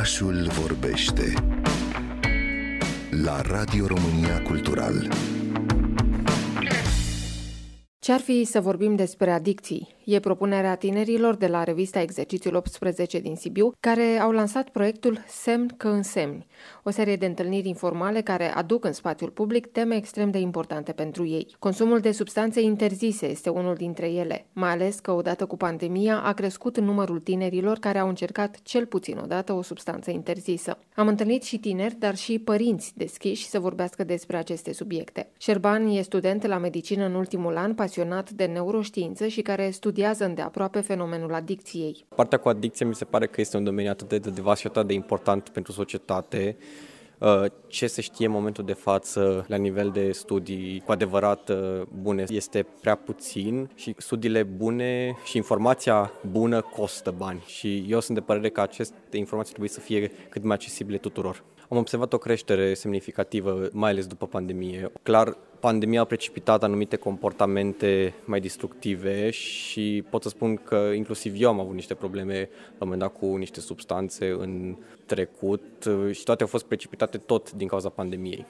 Orașul vorbește la Radio România Cultural. Ce-ar fi să vorbim despre adicții? E propunerea tinerilor de la revista Exercițiul 18 din Sibiu, care au lansat proiectul Semn că însemni, o serie de întâlniri informale care aduc în spațiul public teme extrem de importante pentru ei. Consumul de substanțe interzise este unul dintre ele, mai ales că odată cu pandemia a crescut numărul tinerilor care au încercat cel puțin odată o substanță interzisă. Am întâlnit și tineri, dar și părinți deschiși să vorbească despre aceste subiecte. Șerban e student la medicină în ultimul an, pasionat de neuroștiință și care studiază îndeaproape fenomenul adicției. Partea cu adicție mi se pare că este un domeniu atât de vast și atât de important pentru societate. Uh, ce se știe în momentul de față la nivel de studii cu adevărat uh, bune este prea puțin și studiile bune și informația bună costă bani și eu sunt de părere că aceste informații trebuie să fie cât mai accesibile tuturor. Am observat o creștere semnificativă, mai ales după pandemie. Clar, pandemia a precipitat anumite comportamente mai destructive și pot să spun că inclusiv eu am avut niște probleme la un moment dat cu niște substanțe în trecut și toate au fost precipitate tot din cauza pandemiei.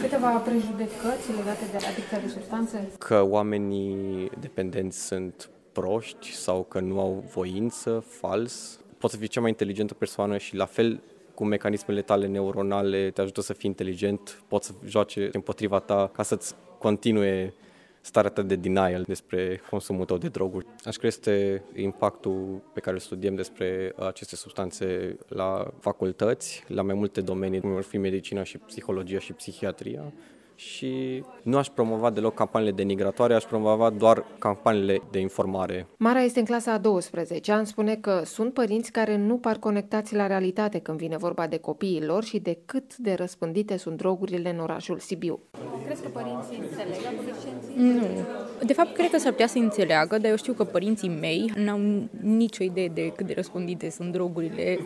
Câteva prejudecăți legate de adicția de substanțe? Că oamenii dependenți sunt proști sau că nu au voință, fals. Poți să fii cea mai inteligentă persoană și la fel cu mecanismele tale neuronale te ajută să fii inteligent, poți să joace împotriva ta ca să-ți continue starea ta de denial despre consumul tău de droguri. Aș crește impactul pe care îl studiem despre aceste substanțe la facultăți, la mai multe domenii, cum ar fi medicina și psihologia și psihiatria, și nu aș promova deloc campaniile denigratoare, aș promova doar campaniile de informare. Mara este în clasa a 12 ani, spune că sunt părinți care nu par conectați la realitate când vine vorba de copiii lor și de cât de răspândite sunt drogurile în orașul Sibiu. Crezi că părinții înțeleg adolescenții? Nu. De fapt, cred că s-ar putea să înțeleagă, dar eu știu că părinții mei n-au nicio idee de cât de răspândite sunt drogurile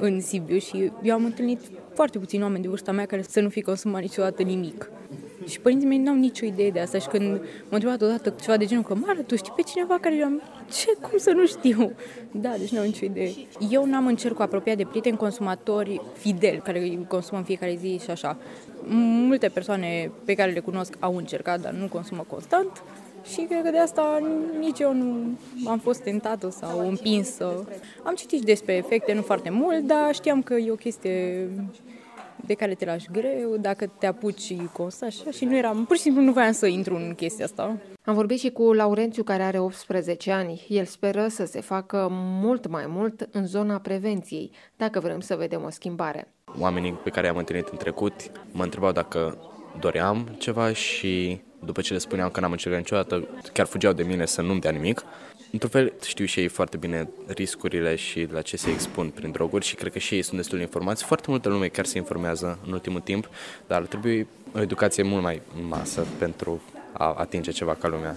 în Sibiu și eu am întâlnit foarte puțini oameni de vârsta mea care să nu fi consumat niciodată nimic. Și părinții mei n-au nicio idee de asta și când m-au întrebat odată ceva de genul că Mara, tu știi pe cineva care am ce, cum să nu știu? Da, deci n-au nicio idee. Eu n-am în cercul apropiat de prieteni consumatori fideli, care consumă în fiecare zi și așa. Multe persoane pe care le cunosc au încercat, dar nu consumă constant. Și cred că de asta nici eu nu am fost tentată sau împinsă. Am citit despre efecte, nu foarte mult, dar știam că e o chestie de care te lași greu, dacă te apuci și constă așa și nu eram, pur și simplu nu voiam să intru în chestia asta. Am vorbit și cu Laurențiu care are 18 ani. El speră să se facă mult mai mult în zona prevenției, dacă vrem să vedem o schimbare. Oamenii pe care i-am întâlnit în trecut mă întrebau dacă doream ceva și după ce le spuneam că n-am încercat niciodată, chiar fugeau de mine să nu-mi dea nimic. Într-un fel știu și ei foarte bine riscurile și la ce se expun prin droguri și cred că și ei sunt destul de informați. Foarte multă lume chiar se informează în ultimul timp, dar trebuie o educație mult mai masă pentru a atinge ceva ca lumea.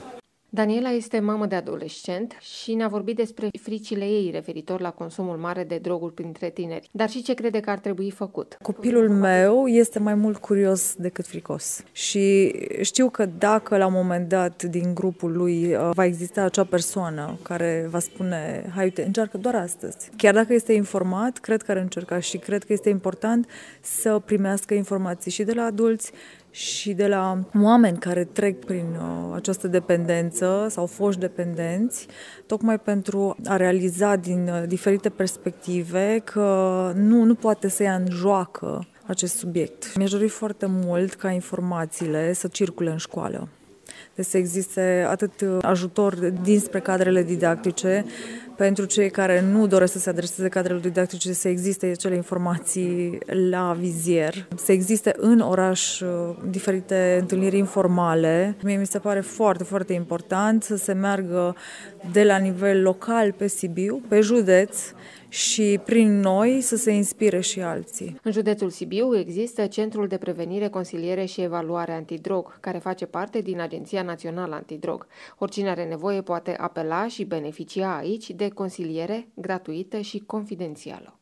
Daniela este mamă de adolescent și ne-a vorbit despre fricile ei referitor la consumul mare de droguri printre tineri, dar și ce crede că ar trebui făcut. Copilul meu este mai mult curios decât fricos și știu că dacă la un moment dat din grupul lui uh, va exista acea persoană care va spune hai uite, încearcă doar astăzi. Chiar dacă este informat, cred că ar încerca și cred că este important să primească informații și de la adulți și de la oameni care trec prin uh, această dependență sau foști dependenți, tocmai pentru a realiza din uh, diferite perspective că nu, nu poate să ia în joacă acest subiect. Mi-aș dori foarte mult ca informațiile să circule în școală. Deci să existe atât ajutor dinspre cadrele didactice, pentru cei care nu doresc să se adreseze cadrelor didactice, să existe acele informații la vizier, să existe în oraș uh, diferite întâlniri informale. Mie mi se pare foarte, foarte important să se meargă de la nivel local pe Sibiu, pe județ, și prin noi să se inspire și alții. În județul Sibiu există Centrul de Prevenire, Consiliere și Evaluare Antidrog, care face parte din Agenția Națională Antidrog. Oricine are nevoie poate apela și beneficia aici de consiliere gratuită și confidențială.